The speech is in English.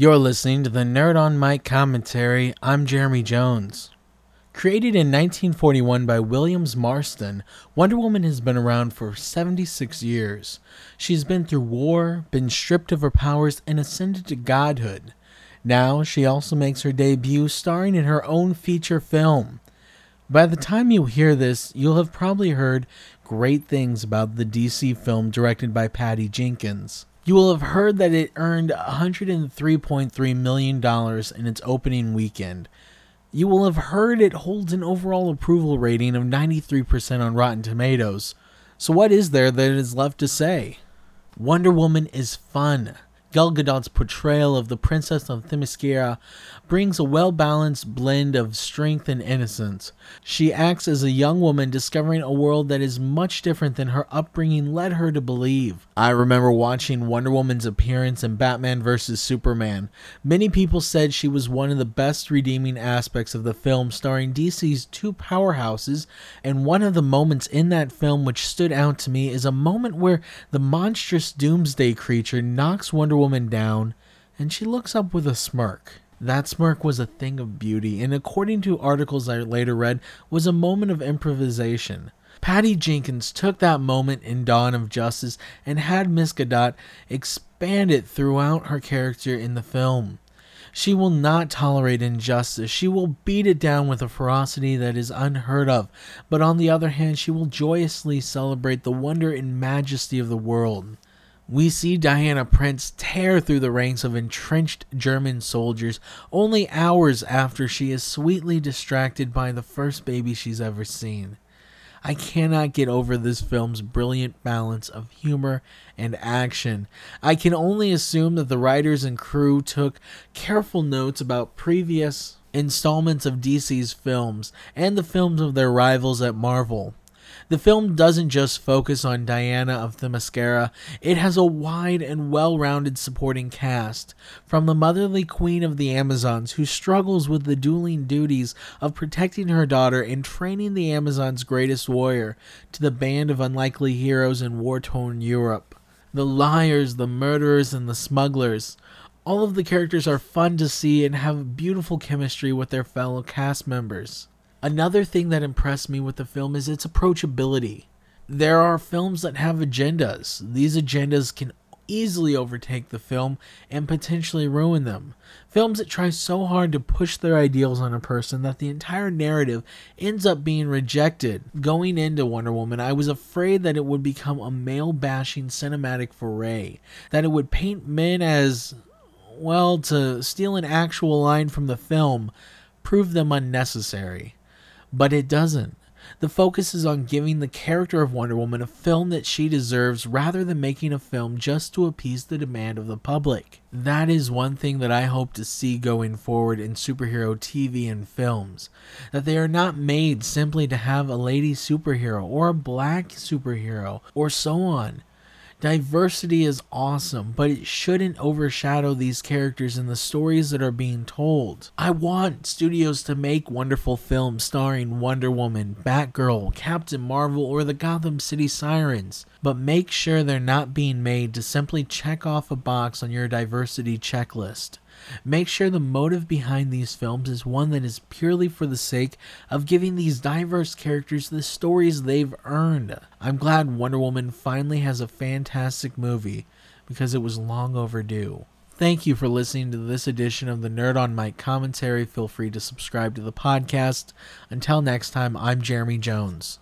You're listening to the Nerd on Mike commentary. I'm Jeremy Jones. Created in 1941 by Williams Marston, Wonder Woman has been around for 76 years. She's been through war, been stripped of her powers, and ascended to godhood. Now, she also makes her debut starring in her own feature film. By the time you hear this, you'll have probably heard great things about the DC film directed by Patty Jenkins. You will have heard that it earned $103.3 million in its opening weekend. You will have heard it holds an overall approval rating of 93% on Rotten Tomatoes. So, what is there that is left to say? Wonder Woman is fun. Gal Gadot's portrayal of the Princess of Themyscira brings a well balanced blend of strength and innocence. She acts as a young woman discovering a world that is much different than her upbringing led her to believe. I remember watching Wonder Woman's appearance in Batman vs. Superman. Many people said she was one of the best redeeming aspects of the film, starring DC's two powerhouses, and one of the moments in that film which stood out to me is a moment where the monstrous doomsday creature knocks Wonder Woman down and she looks up with a smirk. That smirk was a thing of beauty, and according to articles I later read, was a moment of improvisation. Patty Jenkins took that moment in Dawn of Justice and had Miss Gadot expand it throughout her character in the film. She will not tolerate injustice. She will beat it down with a ferocity that is unheard of. But on the other hand, she will joyously celebrate the wonder and majesty of the world. We see Diana Prince tear through the ranks of entrenched German soldiers only hours after she is sweetly distracted by the first baby she's ever seen. I cannot get over this film's brilliant balance of humor and action. I can only assume that the writers and crew took careful notes about previous installments of DC's films and the films of their rivals at Marvel. The film doesn't just focus on Diana of Themyscira, it has a wide and well rounded supporting cast. From the motherly queen of the Amazons, who struggles with the dueling duties of protecting her daughter and training the Amazons' greatest warrior, to the band of unlikely heroes in war torn Europe. The liars, the murderers, and the smugglers. All of the characters are fun to see and have beautiful chemistry with their fellow cast members. Another thing that impressed me with the film is its approachability. There are films that have agendas. These agendas can easily overtake the film and potentially ruin them. Films that try so hard to push their ideals on a person that the entire narrative ends up being rejected. Going into Wonder Woman, I was afraid that it would become a male bashing cinematic foray, that it would paint men as, well, to steal an actual line from the film, prove them unnecessary but it doesn't. The focus is on giving the character of Wonder Woman a film that she deserves rather than making a film just to appease the demand of the public. That is one thing that I hope to see going forward in superhero TV and films. That they are not made simply to have a lady superhero or a black superhero or so on. Diversity is awesome, but it shouldn't overshadow these characters and the stories that are being told. I want studios to make wonderful films starring Wonder Woman, Batgirl, Captain Marvel, or the Gotham City Sirens, but make sure they're not being made to simply check off a box on your diversity checklist. Make sure the motive behind these films is one that is purely for the sake of giving these diverse characters the stories they've earned. I'm glad Wonder Woman finally has a fantastic movie because it was long overdue. Thank you for listening to this edition of the Nerd on Mike commentary. Feel free to subscribe to the podcast. Until next time, I'm Jeremy Jones.